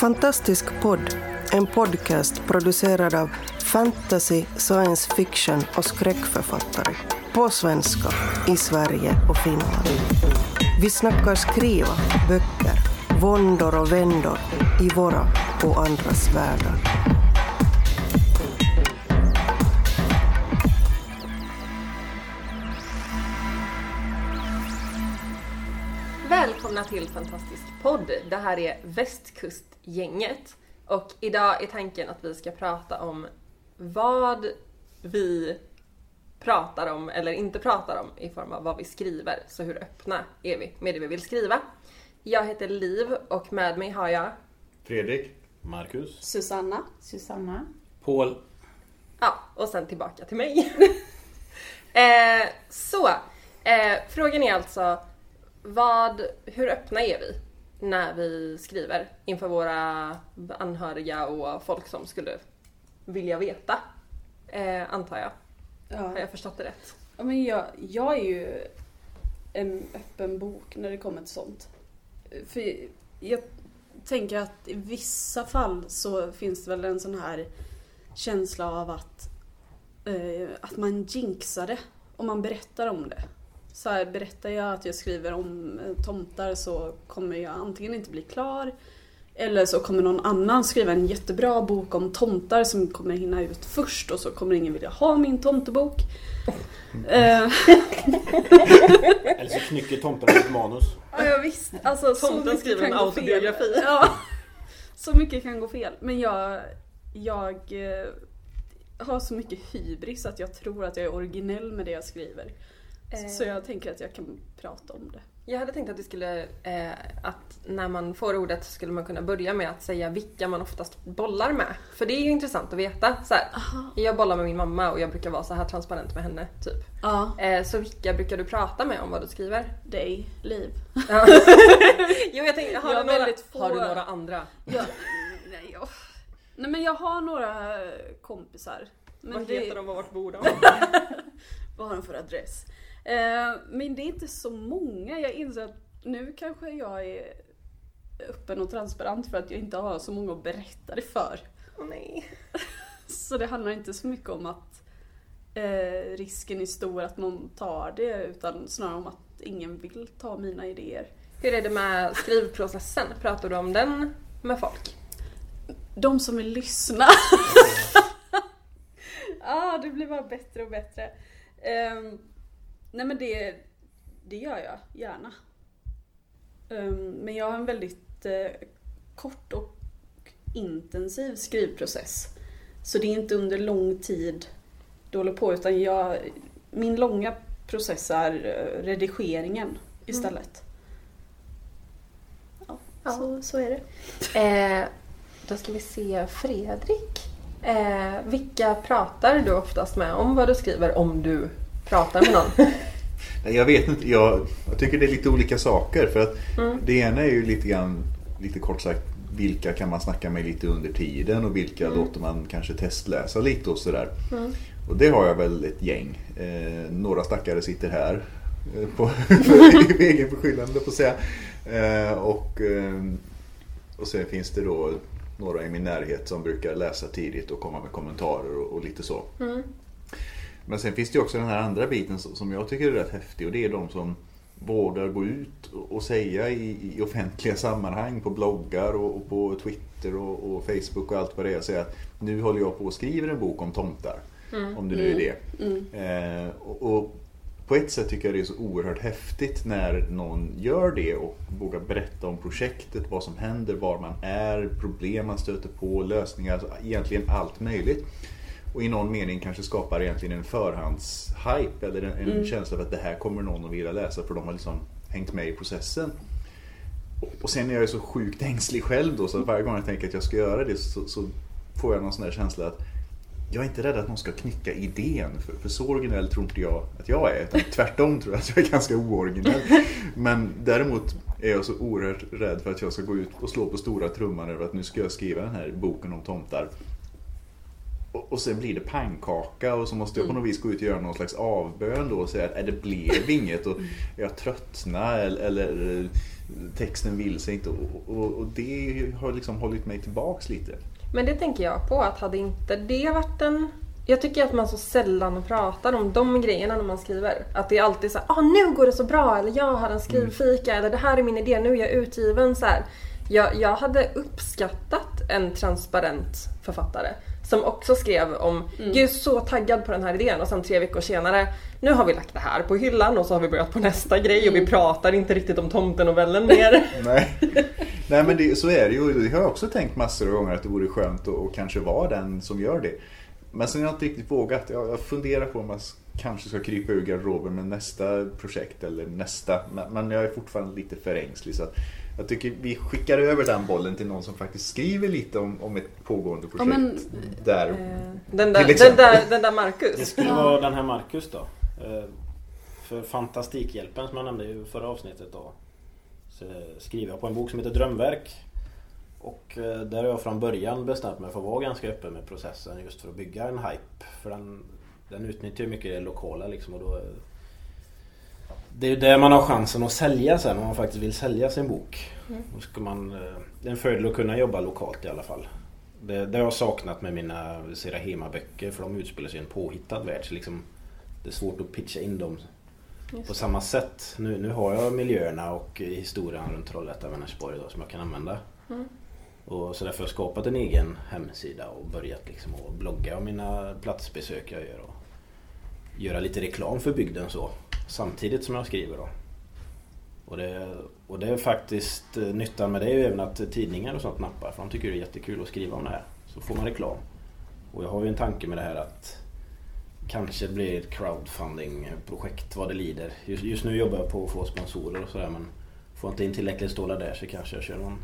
Fantastisk podd, en podcast producerad av fantasy, science fiction och skräckförfattare. På svenska, i Sverige och Finland. Vi snackar skriva, böcker, våndor och vändor i våra och andras världar. Välkomna till Fantastisk podd. Det här är västkust Västkustgänget. Och idag är tanken att vi ska prata om vad vi pratar om eller inte pratar om i form av vad vi skriver. Så hur öppna är vi med det vi vill skriva? Jag heter Liv och med mig har jag Fredrik. Marcus. Susanna. Susanna. Paul. Ja, och sen tillbaka till mig. eh, så, eh, frågan är alltså vad, hur öppna är vi när vi skriver inför våra anhöriga och folk som skulle vilja veta? Eh, antar jag. Har Ja. jag förstått det rätt? ja men jag, jag är ju en öppen bok när det kommer till sånt. För jag tänker att i vissa fall så finns det väl en sån här känsla av att, eh, att man jinxar det om man berättar om det. Så här, berättar jag att jag skriver om eh, tomtar så kommer jag antingen inte bli klar eller så kommer någon annan skriva en jättebra bok om tomtar som kommer hinna ut först och så kommer ingen vilja ha min tomtebok. Eh, Eller så knycker tomten ett manus. Ja, ja visst. Alltså, så Tomten skriver en autobiografi. Ja, så mycket kan gå fel. Men jag, jag eh, har så mycket hybris att jag tror att jag är originell med det jag skriver. Eh. Så jag tänker att jag kan prata om det. Jag hade tänkt att du skulle, eh, att när man får ordet skulle man kunna börja med att säga vilka man oftast bollar med. För det är ju intressant att veta. Så här, jag bollar med min mamma och jag brukar vara så här transparent med henne. Typ. Ja, Eh, så vilka brukar du prata med om vad du skriver? dig, Liv. Ja. jo jag tänkte, har, Jag du några, få- har du några andra? Jag, nej, jag, nej men jag har några kompisar. Men vad det- heter de och vart bor de? Vad har de för adress? Eh, men det är inte så många. Jag inser att nu kanske jag är öppen och transparent för att jag inte har så många att berätta det för. Åh nej. Så det handlar inte så mycket om att eh, risken är stor att någon tar det utan snarare om att ingen vill ta mina idéer. Hur är det med skrivprocessen? Pratar du om den med folk? De som vill lyssna. ah, det blir bara bättre och bättre. Ehm, nej men det, det gör jag gärna. Ehm, men jag har en väldigt eh, kort och intensiv skrivprocess. Så det är inte under lång tid det håller på utan jag, min långa process är eh, redigeringen istället. Ja, Ja. Så, så är det. Eh, då ska vi se Fredrik. Eh, vilka pratar du oftast med om vad du skriver om du pratar med någon? Nej, jag vet inte. Jag, jag tycker det är lite olika saker. För att Mm. det ena är ju lite grann, lite kort sagt, vilka kan man snacka med lite under tiden och vilka låter man kanske testläsa lite och sådär. Mm. Och det har jag väl ett gäng. Eh, några stackare sitter här. eh, På egen beskyllande på att säga. Eh, och, eh, och sen finns det då några i min närhet som brukar läsa tidigt och komma med kommentarer och, och lite så. Mm. Men sen finns det ju också den här andra biten som- jag tycker är rätt häftig och det är de som vågar gå ut och- och säga i, i offentliga sammanhang på bloggar och, och på Twitter och, och Facebook och allt vad det är. Säga att nu håller jag på och skriver en bok om tomtar. Om det nu är det. Mm. Eh, och, och på ett sätt tycker jag det är så oerhört häftigt när någon gör det och vågar berätta om projektet, vad som händer, var man är, problem man stöter på, lösningar, alltså egentligen allt möjligt. Och i någon mening kanske skapar egentligen en förhandshype eller en, en känsla av att det här kommer någon att vilja läsa för de har liksom hängt med i processen. Och, sen är jag ju så sjukt ängslig själv då så att varje gång jag tänker att jag ska göra det så, så får jag någon sån där känsla att jag är inte rädd att någon ska knycka idén, för, för så originell tror inte jag att jag är. Utan tvärtom tror jag att jag är ganska ooriginell. Men däremot är jag så oerhört rädd för att jag ska gå ut och slå på stora trumman över att nu ska jag skriva den här boken om tomtar. Och, sen blir det pannkaka och så måste jag på något vis gå ut och göra någon slags avbön då och säga att "Nej, det blev inget och jag tröttnar eller, eller eh, texten vill sig inte och, och, och det har liksom hållit mig tillbaks lite. Men det tänker jag på att hade inte det varit en... Jag tycker att man så sällan pratar om de grejerna när man skriver. Att det är alltid så här, ah, nu går det så bra eller jag har en skrivfika eller det här är min idé, nu är jag utgiven så här. Jag, jag hade uppskattat en transparent författare som också skrev om, gud så taggad på den här idén och sen tre veckor senare, nu har vi lagt det här på hyllan och så har vi börjat på nästa grej och vi pratar inte riktigt om tomtenovellen mer. Nej, Nej men det, så är det ju. Det har jag också tänkt massor av gånger att det vore skönt att och kanske vara den som gör det. Men sen har jag inte riktigt vågat. Jag, jag funderar på om jag kanske ska krypa ur garderoben med nästa projekt eller nästa. Men, men jag är fortfarande lite för ängslig. Så att jag tycker vi skickar över den bollen till någon som faktiskt skriver lite om, om ett pågående projekt. men- där. Eh, Den där, den där, den där Det Marcus. skulle vara den här Marcus då. Eh, För Fantastikhjälpen som jag nämnde i förra avsnittet då. Så skriver jag på en bok som heter Drömverk. Och eh, där har jag från början bestämt mig för att vara ganska öppen med processen just för att bygga en hype. För den, den utnyttjar ju mycket det lokala liksom och då... Det är ju där man har chansen att sälja sen om man faktiskt vill sälja sin bok. Då ska man, eh, det är en fördel att kunna jobba lokalt i alla fall. Det, det har jag saknat med mina Serahema-böcker för de utspelar sig i en påhittad värld. Så liksom, det är svårt att pitcha in dem på samma sätt. Nu, nu har jag miljöerna och historien runt Trollhättan och Vänersborg som jag kan använda. Och så därför har jag skapat en egen hemsida och börjat liksom att blogga om mina platsbesök jag gör. Och göra lite reklam för bygden så. Samtidigt som jag skriver då. Och det, och det är faktiskt eh, nyttan med det är ju även att tidningar och sånt nappar. För de tycker det är jättekul att skriva om det här. Så får man reklam. Och jag har ju en tanke med det här att kanske det blir ett crowdfunding-projekt vad det lider. Just, just nu jobbar jag på att få sponsorer och sådär men får jag inte in tillräckligt stålar där så kanske jag kör någon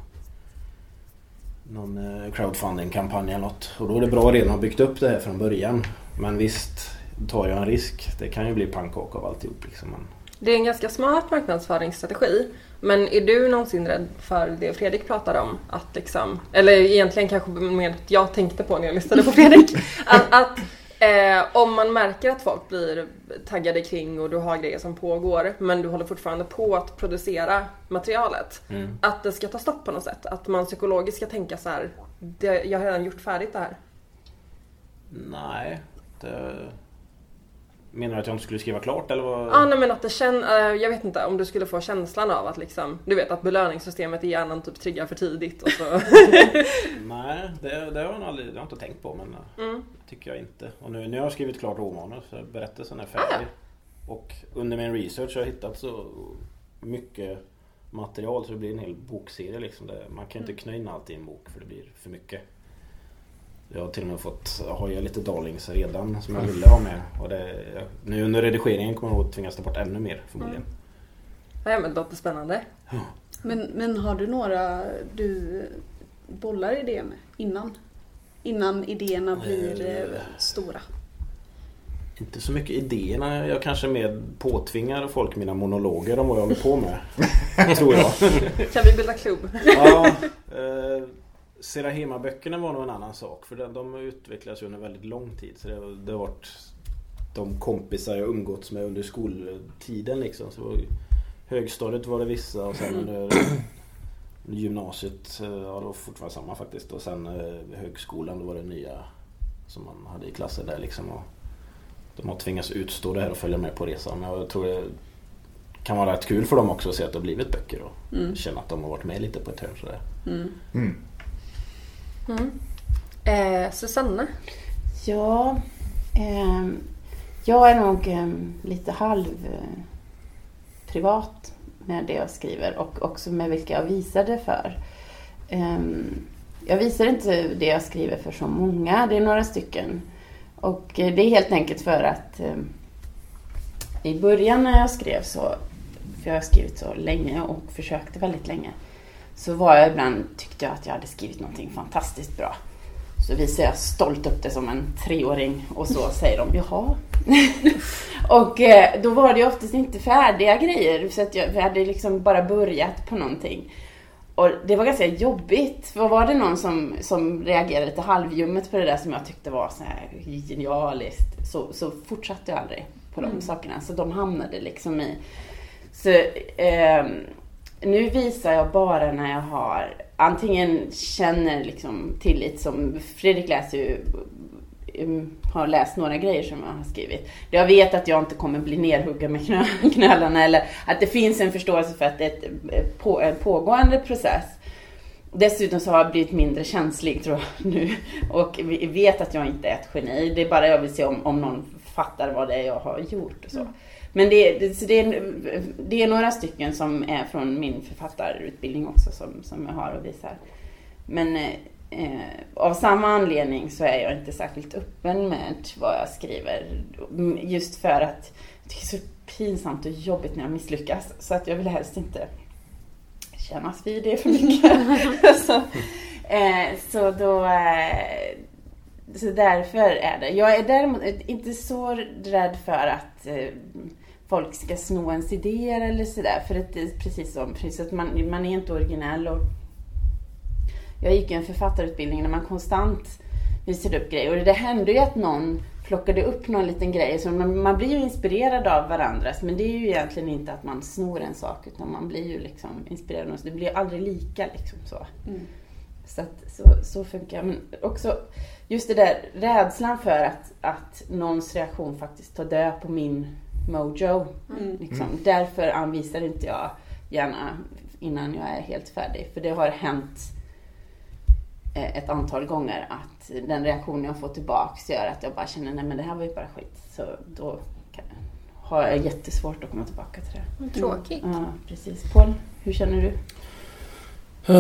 någon eh, crowdfunding-kampanj eller något. Och då är det bra att redan ha byggt upp det här från början. Men visst tar jag en risk. Det kan ju bli pannkaka av alltihop liksom. Men Det är en ganska smart marknadsföringsstrategi. Men är du någonsin rädd för det Fredrik pratade om? Att liksom, eller egentligen kanske mer att jag tänkte på när jag lyssnade på Fredrik. att att eh, om man märker att folk blir taggade kring och du har grejer som pågår men du håller fortfarande på att producera materialet. Att det ska ta stopp på något sätt. Att man psykologiskt ska tänka så här. Det, jag har redan gjort färdigt det här. nej. Det... Menar du att jag inte skulle skriva klart eller vad? Ja, nej, men att det känns, jag vet inte om du skulle få känslan av att liksom, du vet att belöningssystemet i hjärnan typ triggar för tidigt och så. Nej, det, det har jag aldrig, det har jag inte tänkt på men Mm. det tycker jag inte. Och nu, nu har jag skrivit klart romanen så berättelsen är Ah, färdig. Och under min research har jag hittat så mycket material så det blir en hel bokserie liksom. Man kan inte knö in allt i en bok för det blir för mycket. Jag har till och med fått hoja lite darlings redan som jag ville ha med. Och det, nu under redigeringen kommer jag att tvingas ta bort ännu mer förmodligen. Ja, men det låter spännande. Men, men har du några du bollar idéer med innan? Innan idéerna blir eh, Eh. stora? Inte så mycket idéerna. Jag kanske mer påtvingar folk mina monologer om vad jag håller på med. tror jag. Kan vi bilda klubb? Ja, eh, Serahema-böckerna var nog en annan sak. För de, de utvecklades under väldigt lång tid. Så det, det har varit de kompisar jag umgåtts med under skoltiden liksom. Så högstadiet var det vissa och sen under gymnasiet, eh, ja det var fortfarande samma faktiskt. Och sen eh, högskolan då var det nya som man hade i klasser där liksom. Och de har tvingats utstå det här och följa med på resan. Men jag tror det kan vara rätt kul för dem också att se att det har blivit böcker och Mm. känna att de har varit med lite på ett hörn sådär. Mm. Mm. Mm. Eh, Susanna? Ja, eh, jag är nog eh, lite halv eh, privat med det jag skriver och också med vilka jag visar det för. Ehm, jag visar inte det jag skriver för så många, det är några stycken. Och eh, det är helt enkelt för att ehm, i början när jag skrev så, för jag har skrivit så länge och försökte väldigt länge, så var jag ibland, tyckte jag att jag hade skrivit någonting fantastiskt bra. Så visar jag stolt upp det som en treåring och så säger de jaha. och eh, då var det oftast inte färdiga grejer så att jag, vi hade liksom bara börjat på någonting. och det var ganska jobbigt. För var det någon som, som reagerade lite halvljummet på det där som jag tyckte var så här genialiskt så, så fortsatte jag aldrig på de sakerna. Så de hamnade liksom i... Så, eh, nu visar jag bara när jag har antingen känner liksom tillit som Fredrik läser ju mm, har läst några grejer som jag har skrivit. Jag vet att jag inte kommer bli nerhuggen med knö, knölarna eller att det finns en förståelse för att det är ett, eh, på, en pågående process. Dessutom så har jag blivit mindre känslig tror jag nu och vet att jag inte är ett geni. Det är bara jag vill se om, om någon fattar vad det är jag har gjort och så. Mm. Men det, det, det, är, det är några stycken som är från min författarutbildning också som, som jag har och visar. Men eh, av samma anledning så är jag inte särskilt öppen med vad jag skriver. Just för att det är så pinsamt och jobbigt när jag misslyckas. Så att jag vill helst inte kännas vid det för mycket. så, eh, så då... Eh, så därför är det. Jag är däremot inte så rädd för att eh, folk ska sno ens idéer eller sådär. För att det är precis som, precis att man, man är inte originell. Och jag gick ju en författarutbildning där man konstant visade upp grejer. Och det hände ju att någon plockade upp någon liten grej. Så man, man blir ju inspirerad av varandras. Men det är ju egentligen inte att man snor en sak. Utan man blir ju liksom inspirerad. av Det blir aldrig lika liksom så. Mm. Så, att, så, så funkar det. Men också just det där rädslan för att, att någons reaktion faktiskt tar död på min mojo. Mm. Liksom. Därför anvisar inte jag gärna innan jag är helt färdig. För det har hänt eh, ett antal gånger att den reaktion jag får tillbaks gör att jag bara känner nej men det här var ju bara skit. Så då kan, har jag jättesvårt att komma tillbaka till det. Tråkigt. Ja, precis. Paul, hur känner du? Eh,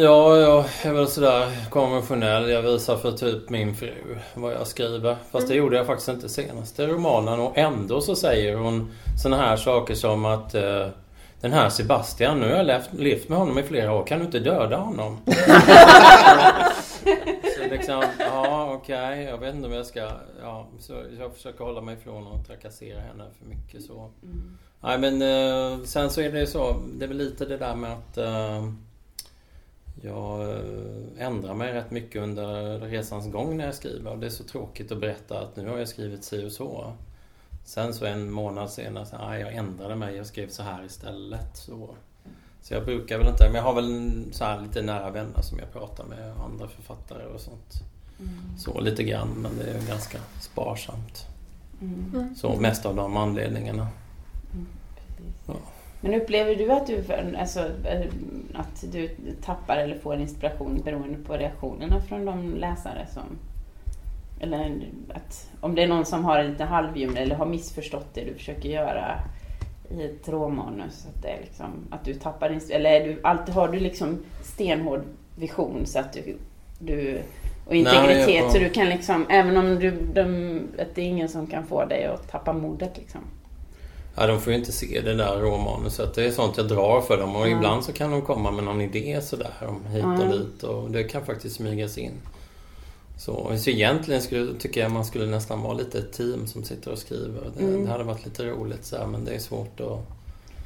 ja, jag är väl sådär konventionell. Jag visar för typ min fru vad jag skriver. Fast det gjorde jag faktiskt inte senaste romanen och ändå så säger hon såna här saker som att uh, den här Sebastian, nu har jag levt, levt med honom i flera år, kan du inte döda honom? så liksom, ja okej, okay, jag vet inte om jag ska... Ja, så jag försöker hålla mig ifrån att trakassera henne för mycket så. Mm. Nej men uh, sen så är det ju så, det är väl lite det där med att jag eh, ändrar mig rätt mycket under resans gång när jag skriver och det är så tråkigt att berätta att nu har jag skrivit si och så. Sen så en månad senare, så, ah, jag ändrade mig, jag skrev så här istället. Så, så jag brukar väl inte, men jag har väl så här lite nära vänner som jag pratar med, andra författare och sånt. Mm. Så lite grann, men det är ganska sparsamt. Mm. Så mest av de anledningarna. Precis. Ja. Men upplever du att du, alltså, eh, att du tappar eller får inspiration beroende på reaktionerna från de läsare som... Eller att om det är någon som har lite halvljum eller har missförstått det du försöker göra i ett råmanus. Att, det är liksom, att du tappar inspiration. Eller är du, alltid, har du liksom stenhård vision så att du, du och integritet Nej, så du kan liksom, även om du, de, att det är ingen som kan få dig att tappa modet liksom. Ja, de får ju inte se det där råmanuset. Det är sånt jag drar för dem och Ja. ibland så kan de komma med någon idé sådär om hit och Ja. dit och det kan faktiskt smygas in. Så, så egentligen skulle, tycker jag man skulle nästan vara lite ett team som sitter och skriver. Det, Mm. det hade varit lite roligt så här, men det är svårt att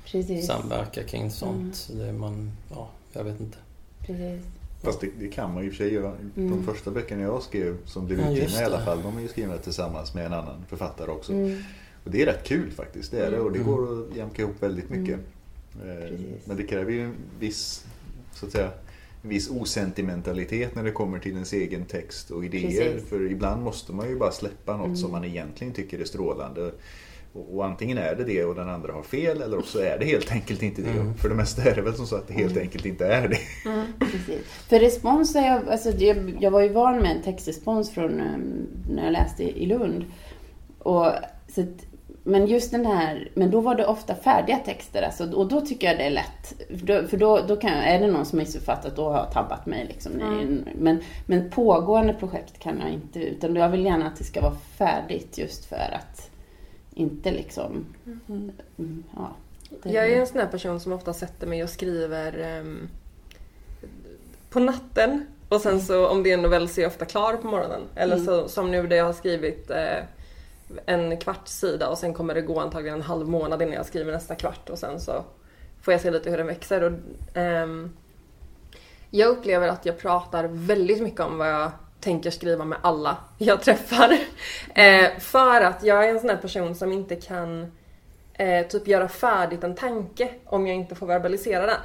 Precis. samverka kring sånt. Det är man, ja, jag vet inte. Precis. Fast det, det kan man ju i och för sig göra. De Mm. första böckerna jag skrev, som blev Ja, utgivna just i alla det. fall, de är ju skrivna tillsammans med en annan författare också. Mm. Och det är rätt kul faktiskt, det är det. Och det Mm. går att jämka ihop väldigt mycket. Eh, Precis. Men det kräver ju en viss, så att säga, en viss osentimentalitet när det kommer till ens egen text och idéer. Precis. För ibland måste man ju bara släppa något Mm. som man egentligen tycker är strålande. Och, och antingen är det det och den andra har fel eller också är det helt enkelt inte det. Mm. För det mesta är det väl som så att det helt Mm. enkelt inte är det. Precis. För respons är jag, alltså jag, jag var ju van med en textrespons från um, när jag läste i Lund. Och, så att, men just den här, men då var det ofta färdiga texter alltså, och då tycker jag det är lätt. För då, för då, då kan, är det någon som missuppfattat, då har jag tabbat mig. Liksom. Mm. Men, men pågående projekt kan jag inte, utan jag vill gärna att det ska vara färdigt just för att inte liksom, mm, ja. det- Jag är en sån här person som ofta sätter mig och skriver ehm, på natten. Och sen så om det är en novell så är jag ofta klar på morgonen. Eller Mm. så, som nu där jag har skrivit eh, en kvarts sida och sen kommer det gå antagligen en halv månad innan jag skriver nästa kvart och sen så får jag se lite hur den växer. Och, um, Jag upplever att jag pratar väldigt mycket om vad jag tänker skriva med alla jag träffar. Eh, för att jag är en sån här person som inte kan eh, typ göra färdigt en tanke om jag inte får verbalisera den.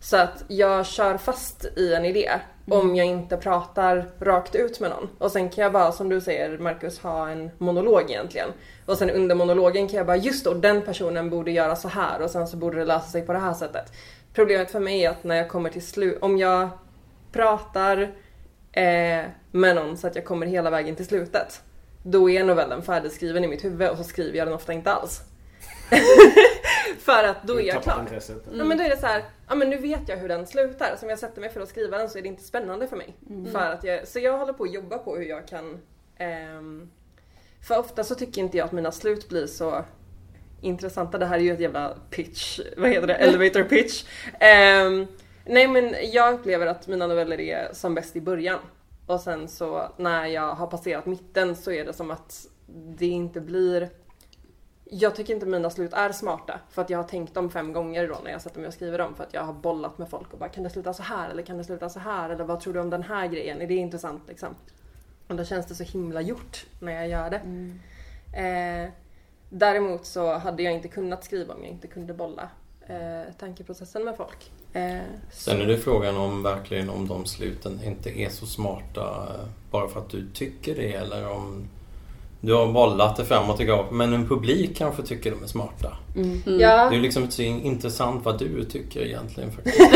Så att jag kör fast i en idé Mm. om jag inte pratar rakt ut med någon. Och sen kan jag bara, som du säger Marcus, ha en monolog egentligen. Och sen under monologen kan jag bara, just då, den personen borde göra så här och sen så borde det lösa sig på det här sättet. Problemet för mig är att när jag kommer till slut, om jag pratar eh, med någon så att jag kommer hela vägen till slutet. Då är novellen färdigskriven i mitt huvud och så skriver jag den ofta inte alls. för att då är jag klar. intresset. Ja men då är det så här, ja men nu vet jag hur den slutar. Så om jag sätter mig för att skriva den så är det inte spännande för mig. För att jag, så jag håller på att jobba på hur jag kan... ehm, för ofta så tycker inte jag att mina slut blir så intressanta. Det här är ju ett jävla pitch, vad heter det, elevator pitch. Ehm, nej men jag upplever att mina noveller är som bäst i början. Och sen så när jag har passerat mitten så är det som att det inte blir jag tycker inte mina slut är smarta för att jag har tänkt dem fem gånger då när jag sätter mig och skriver dem för att jag har bollat med folk och bara kan det sluta så här eller kan det sluta så här eller vad tror du om den här grejen? Är det intressant liksom? Och då känns det så himla gjort när jag gör det. Eh, däremot så hade jag inte kunnat skriva om jag inte kunde bolla eh, tankeprocessen med folk. Eh, Sen är det frågan om verkligen om de sluten inte är så smarta eh, bara för att du tycker det eller om du har bollat det fram och tillbaka men en publik kanske tycker de är smarta. Ja, Det är liksom inte så intressant vad du tycker egentligen faktiskt.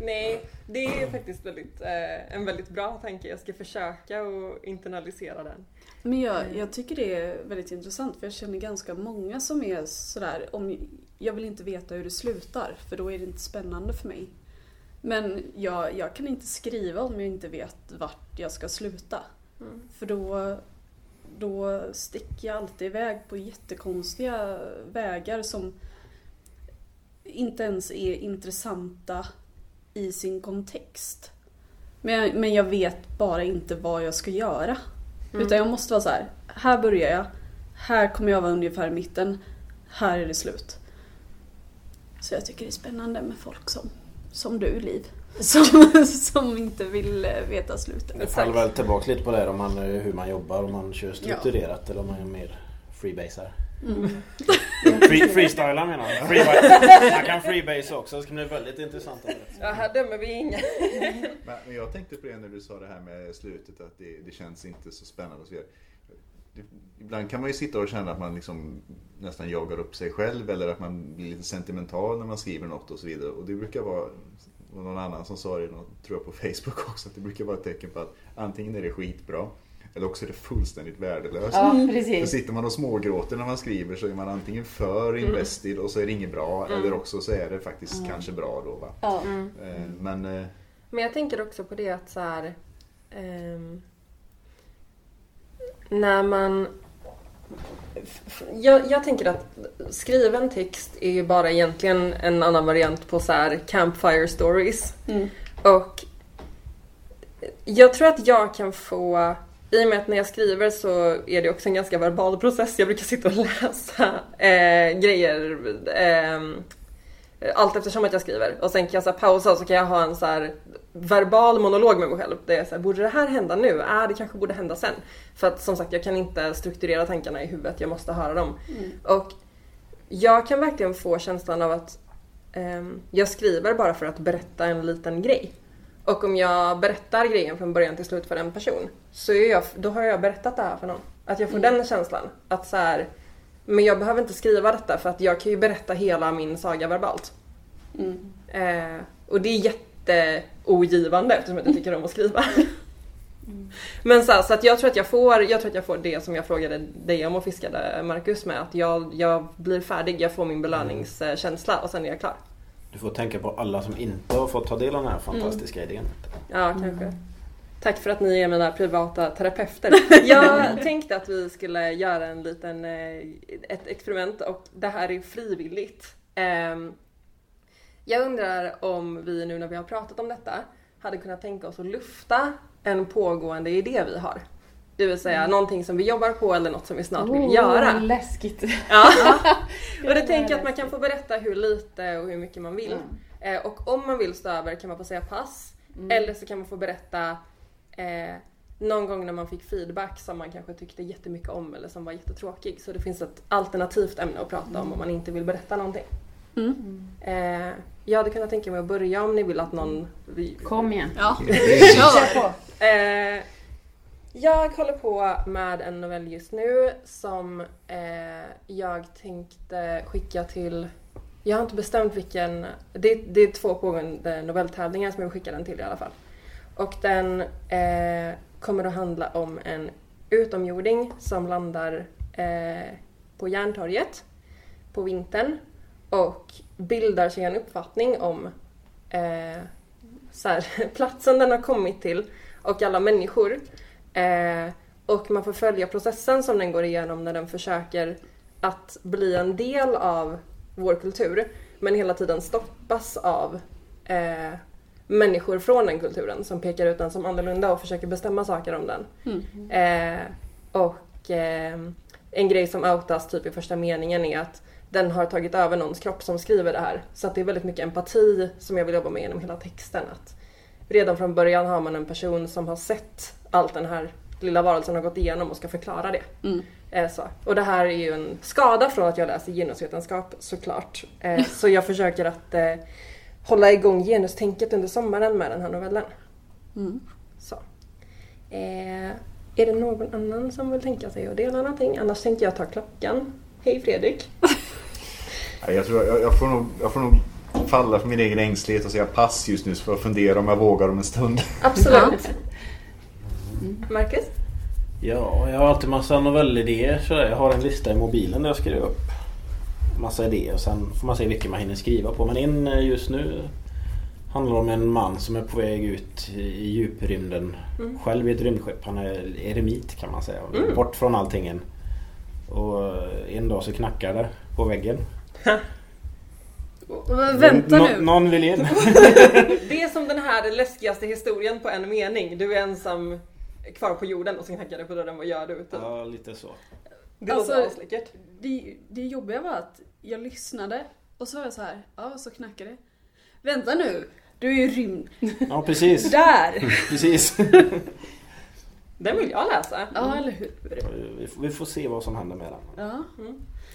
nej, det är faktiskt väldigt, eh, en väldigt bra tanke. Jag ska försöka och internalisera den. Men jag, jag tycker det är väldigt intressant för jag känner ganska många som är sådär, om, jag vill inte veta hur det slutar för då är det inte spännande för mig. Men jag, jag kan inte skriva om jag inte vet vart jag ska sluta. För då, då sticker jag alltid iväg på jättekonstiga vägar som inte ens är intressanta i sin kontext. Men jag, men jag vet bara inte vad jag ska göra. Utan jag måste vara så här. här börjar jag, här kommer jag vara ungefär i mitten, här är det slut. Så jag tycker det är spännande med folk som, som du Liv. Som, som inte vill eh, veta slutet. Det faller väl tillbaka lite på det om man, eh, hur man jobbar, om man kör strukturerat eller om man är mer freebasar. Free, freestylar menar jag. Free, man kan freebase också, det ska bli väldigt intressant. Ja, här dömer vi inga. Men men jag tänkte på det när du sa det här med slutet, att det, det känns inte så spännande och så vidare. Ibland kan man ju sitta och känna att man liksom nästan jagar upp sig själv eller att man blir lite sentimental när man skriver något och så vidare. Och det brukar vara, någon annan som sa det, tror jag på Facebook också, att det brukar vara ett tecken på att antingen är det skitbra eller också är det fullständigt värdelöst. Ja, Så precis. sitter man och smågråter när man skriver så är man antingen för invested och så är det inget bra eller också så är det faktiskt kanske bra då. Va? Ja. Eh, Men eh, Men jag tänker också på det att så här, ehm, när man... Jag, jag tänker att skriven text är ju bara egentligen en annan variant på så här campfire stories. Mm. Och jag tror att jag kan få, i och med att när jag skriver så är det också en ganska verbal process. Jag brukar sitta och läsa eh, grejer eh, allt eftersom att jag skriver. Och sen kan jag så pausa och så kan jag ha en så verbal monolog med mig själv. Där jag säger, borde det här hända nu? Äh, det kanske borde hända sen. För att som sagt, jag kan inte strukturera tankarna i huvudet. Jag måste höra dem. Och jag kan verkligen få känslan av att ehm, jag skriver bara för att berätta en liten grej. Och om jag berättar grejen från början till slut för en person så är jag, då har jag berättat det här för någon. Att jag får den känslan. Att så här, men jag behöver inte skriva detta för att jag kan ju berätta hela min saga verbalt. Mm. Eh, och det är jätteogivande eftersom jag inte tycker om att skriva. Men så, här, så att jag tror att jag får, jag tror att jag får det som jag frågade dig om och fiskade Marcus med. Att jag, jag blir färdig, jag får min belöningskänsla och sen är jag klar. Du får tänka på alla som inte har fått ta del av den här fantastiska idén. Ja, kanske. Tack för att ni är mina privata terapeuter. Jag tänkte att vi skulle göra en liten, eh, ett experiment och det här är frivilligt. Ehm, Jag undrar om vi nu när vi har pratat om detta hade kunnat tänka oss att lufta en pågående idé vi har. Det vill säga någonting som vi jobbar på eller något som vi snart vill Oh, göra. Läskigt. Ja. och det tänker jag att man kan få berätta hur lite och hur mycket man vill. Eh, och om man vill stå över kan man få säga pass. Eller så kan man få berätta eh, någon gång när man fick feedback som man kanske tyckte jättemycket om eller som var jättetråkig. Så det finns ett alternativt ämne att prata om om man inte vill berätta någonting. Eh, jag hade kunnat tänka mig att börja om ni vill att någon... Kom igen. Ja. Kör på. Eh, jag håller på med en novell just nu som eh, jag tänkte skicka till... Jag har inte bestämt vilken... Det, det är två pågående novelltävlingar som jag vill skicka den till i alla fall. Och den eh, kommer att handla om en utomjording som landar eh, på Järntorget på vintern och bildar sig en uppfattning om eh, så här, platsen den har kommit till och alla människor. Eh, och man får följa processen som den går igenom när den försöker att bli en del av vår kultur men hela tiden stoppas av eh, människor från den kulturen som pekar ut den som annorlunda och försöker bestämma saker om den. Eh, och eh, en grej som outas typ i första meningen är att den har tagit över någons kropp som skriver det här. Så det är väldigt mycket empati som jag vill jobba med genom hela texten. Att redan från början har man en person som har sett allt den här lilla varelsen har gått igenom och ska förklara det. Mm. Eh. Och det här är ju en skada från att jag läser genusvetenskap såklart. Eh, så jag försöker att eh, hålla igång genustänket under sommaren med den här novellen. Mm. Så. Eh, är det någon annan som vill tänka sig att dela någonting? Annars tänkte jag ta klockan. Hej Fredrik! Ja, Jag, tror, jag, jag, får nog, jag får nog falla för min egen ängslighet och säga pass just nu för att fundera om jag vågar om en stund. Absolut! Marcus? Ja, jag har alltid massa novellidéer. Så jag har en lista i mobilen där jag skriver upp massa idéer. Och sen får man se vilken man hinner skriva på. Men en eh, just nu handlar om en man som är på väg ut i djuprymden. Själv i ett rymdskepp. Han är eremit kan man säga. Bort från allting. Och eh, en dag så knackar det på väggen. Vänta Nå- nu. Någon vill in. Det är som den här läskigaste historien på en mening. Du är ensam kvar på jorden och sen knackar det på dörren. Vad gör du? Typ. ja, lite så. Det Alltså- låter asläckert. Det, det jobbiga var att jag lyssnade och så var jag så här, ja så knackade det. Vänta nu, du är ju rymd. Ja, precis. Där! precis. Den vill jag läsa. Ja, eller hur? Vi får- Vi får se vad som händer med den. Ja.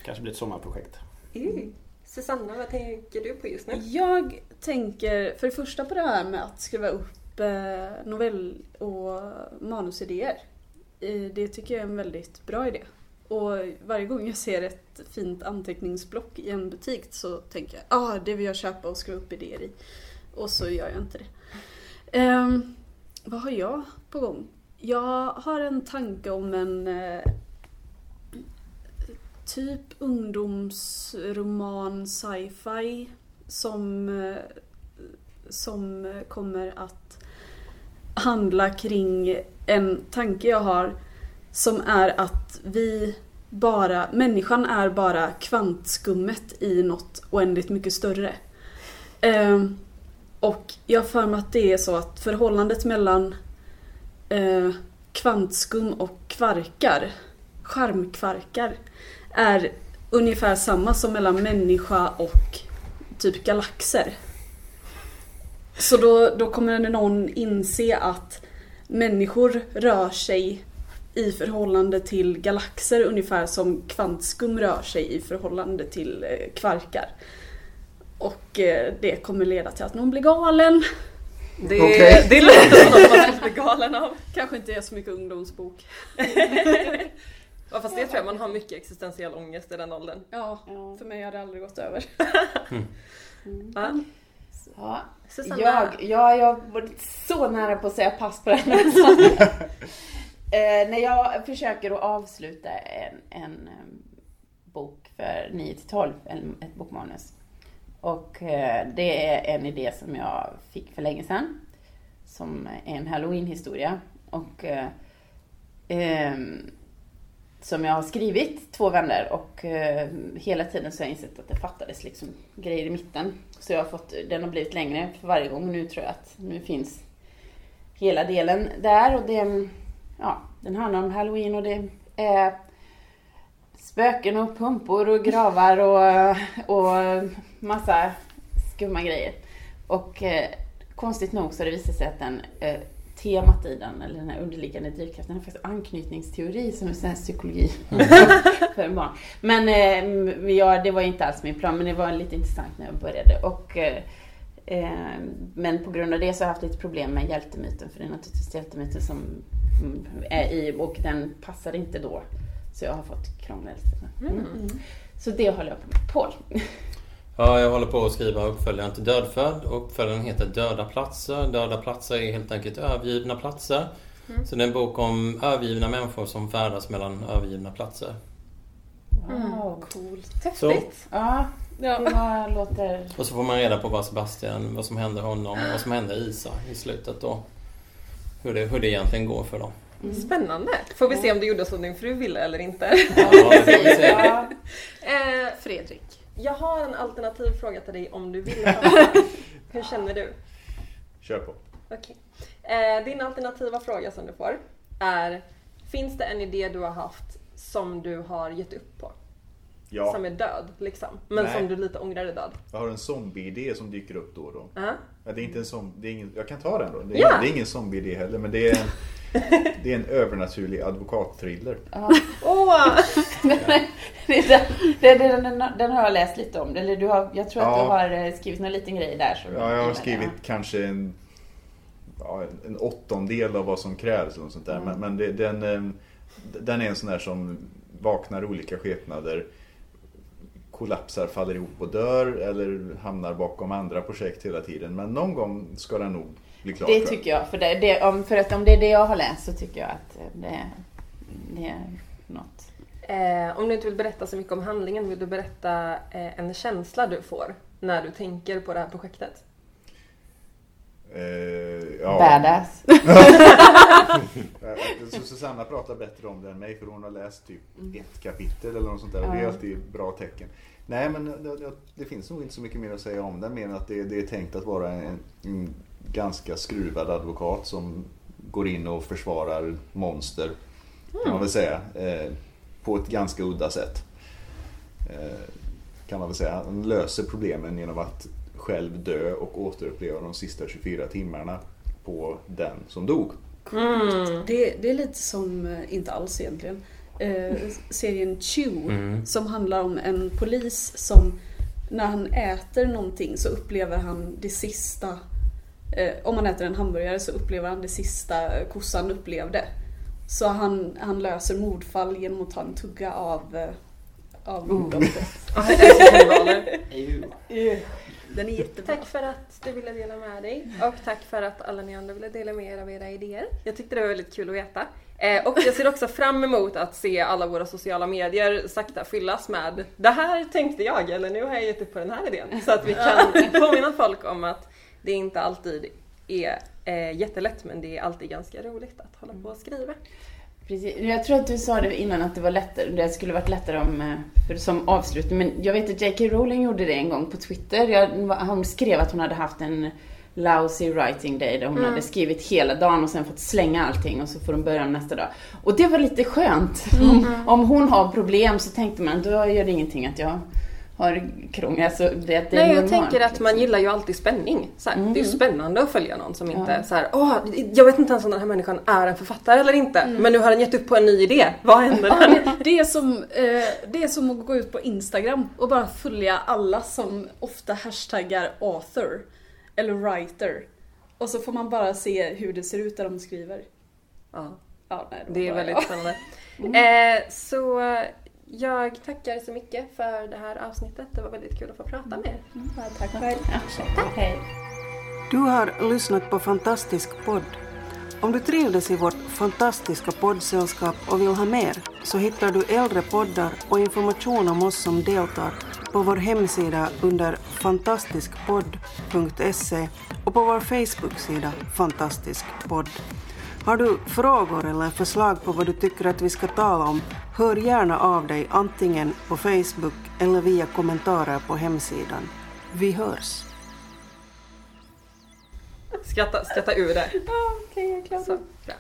Kanske blir ett sommarprojekt. Mm. Susanna, vad tänker du på just nu? Jag tänker för det första på det här med att skriva upp eh, novell och manusidéer. Eh, Det tycker jag är en väldigt bra idé. Och varje gång jag ser ett fint anteckningsblock i en butik så tänker jag ah, det vill jag köpa och skriva upp idéer i. Och så gör jag inte det. Um, vad har jag på gång? Jag har en tanke om en eh, typ ungdomsroman sci-fi som, eh, som kommer att handla kring en tanke jag har som är att vi bara, människan är bara kvantskummet i något oändligt mycket större. Ehm, och jag har för mig att det är så att förhållandet mellan eh, kvantskum och kvarkar, charmkvarkar, är ungefär samma som mellan människa och typ galaxer. Så då, då kommer någon inse att människor rör sig i förhållande till galaxer ungefär som kvantskum rör sig i förhållande till eh, kvarkar. Och eh, det kommer leda till att någon blir galen. Det, Okej. det låter som något man skulle bli galen av. Kanske inte är så mycket ungdomsbok. Ja, fast det tror jag man har mycket existentiell ångest i den åldern. Ja, för mig har det aldrig gått över. Va? Ja. Susanna? Jag, ja, jag var så nära på att säga pass på den här eh, När jag försöker att avsluta en, en bok för 9 till 12, ett bokmanus. Och eh, det är en idé som jag fick för länge sedan. Som är en halloween-historia. Och eh, som jag har skrivit två vändor och eh, hela tiden så har jag insett att det fattades liksom grejer i mitten. Så jag har fått, den har blivit längre för varje gång. Nu tror jag att nu finns hela delen där och den, ja, den handlar om halloween och det är spöken och pumpor och gravar och, och massa skumma grejer. Och eh, konstigt nog så har det visat sig att den eh, temat i den, eller den här underliggande drivkraften, är faktiskt anknytningsteori som är sån här psykologi för barn. Men eh, ja, det var inte alls min plan, men det var lite intressant när jag började. Och, eh, men på grund av det så har jag haft lite problem med hjältemyten, för det är naturligtvis hjältemyten som mm, är i, och den passar inte då. Så jag har fått krångla lite. Mm. Så det håller jag på med. Paul? Ja, jag håller på att skriva uppföljaren till Dödfödd. Uppföljaren heter Döda platser. Döda platser är helt enkelt övergivna platser. Mm. Så det är en bok om övergivna människor som färdas mellan övergivna platser. Wow, mm. coolt. Häftigt. Ja, det var, låter... Och så får man reda på vad Sebastian, vad som händer honom och vad som händer Isa i slutet då. Hur det, hur det egentligen går för dem. Mm. Spännande! Får vi se om du gjorde som din fru ville eller inte. Ja, det får vi se. Ja. Eh, Fredrik, jag har en alternativ fråga till dig om du vill Hur känner du? Kör på. Okay. Eh, din alternativa fråga som du får är Finns det en idé du har haft som du har gett upp på? Ja. Som är död liksom. Men Nej. som du lite ångrar är död. Jag har en zombie-idé som dyker upp då och då. Uh -huh. ja, det är inte en zombie, det är ingen, jag kan ta den då. Det är, ja. det är ingen zombie-idé heller men det är en, det är en övernaturlig advokatthriller. Ja. Oh. den, den, den, har jag läst lite om. Eller du har, jag tror att ja. du har eh, skrivit någon liten grej där. ja, jag har skrivit kanske en, ja, en åttondel av vad som krävs. Eller sånt där. Mm. Men, men det, den, eh, den är en sån där som vaknar olika skepnader kollapsar, faller ihop och dör eller hamnar bakom andra projekt hela tiden. Men någon gång ska den nog bli klar. Det tycker jag. För, det, det, om, för att om det är det jag har läst så tycker jag att det, det är något. Eh, om du inte vill berätta så mycket om handlingen, vill du berätta eh, en känsla du får när du tänker på det här projektet? Eh, ja. Badass. Susanna pratar bättre om det än mig för hon har läst typ mm. ett kapitel eller något sånt där. Och det är alltid bra tecken. Nej men det, det, finns nog inte så mycket mer att säga om den mer än att det, det är tänkt att vara en, en, ganska skruvad advokat som går in och försvarar monster. Mm. Kan man väl säga. Eh, på ett ganska udda sätt. Eh, kan man väl säga. Han löser problemen genom att själv dö och återuppleva de sista 24 timmarna på den som dog. Mm. Det, det, är lite som, eh, inte alls egentligen, eh, serien Chew mm. som handlar om en polis som när han äter någonting så upplever han det sista eh, om man äter en hamburgare så upplever han det sista kossan upplevde. Så han, han löser mordfall genom att ta en tugga av, eh, av mordoffret. Mm. Den är jättebra. Tack för att du ville dela med dig och tack för att alla ni andra ville dela med er av era idéer. Jag tyckte det var väldigt kul att veta. Eh, och jag ser också fram emot att se alla våra sociala medier sakta fyllas med det här tänkte jag eller nu har jag gett upp på den här idén. Så att vi kan påminna folk om att det inte alltid är eh, jättelätt men det är alltid ganska roligt att hålla på och skriva. Precis. Jag tror att du sa det innan att det var lättare, det skulle varit lättare om, eh, för som avslutning. Men jag vet att J.K. Rowling gjorde det en gång på Twitter. Jag, hon skrev att hon hade haft en lousy writing day där hon mm. hade skrivit hela dagen och sen fått slänga allting och så får hon börja nästa dag. Och det var lite skönt. Mm. Om, om hon har problem så tänkte man, då gör det ingenting att jag har krångel. Alltså det, det Nej, jag tänker att liksom. man gillar ju alltid spänning. Så mm. Det är ju spännande att följa någon som inte ja. så här, åh, jag vet inte ens om den här människan är en författare eller inte. Mm. Men nu har den gett upp på en ny idé. Vad händer? Ja, det, är som, eh, det är som att gå ut på Instagram och bara följa alla som ofta hashtaggar author eller writer. Och så får man bara se hur det ser ut där de skriver. Ja. Ja, nej, det är väldigt spännande. Mm. Eh, så jag tackar så mycket för det här avsnittet. Det var väldigt kul att få prata med er. Mm, tack själv. Ja, tack. Hej. Du har lyssnat på Fantastisk podd. Om du trivdes i vårt fantastiska poddsällskap och vill ha mer så hittar du äldre poddar och information om oss som deltar på vår hemsida under fantastiskpodd.se och på vår Facebook-sida Fantastisk podd. Har du frågor eller förslag på vad du tycker att vi ska tala om, Hör gärna av dig antingen på Facebook eller via kommentarer på hemsidan. Vi hörs! Skratta, skratta ur det. Ja, okej, okay, jag klarar det.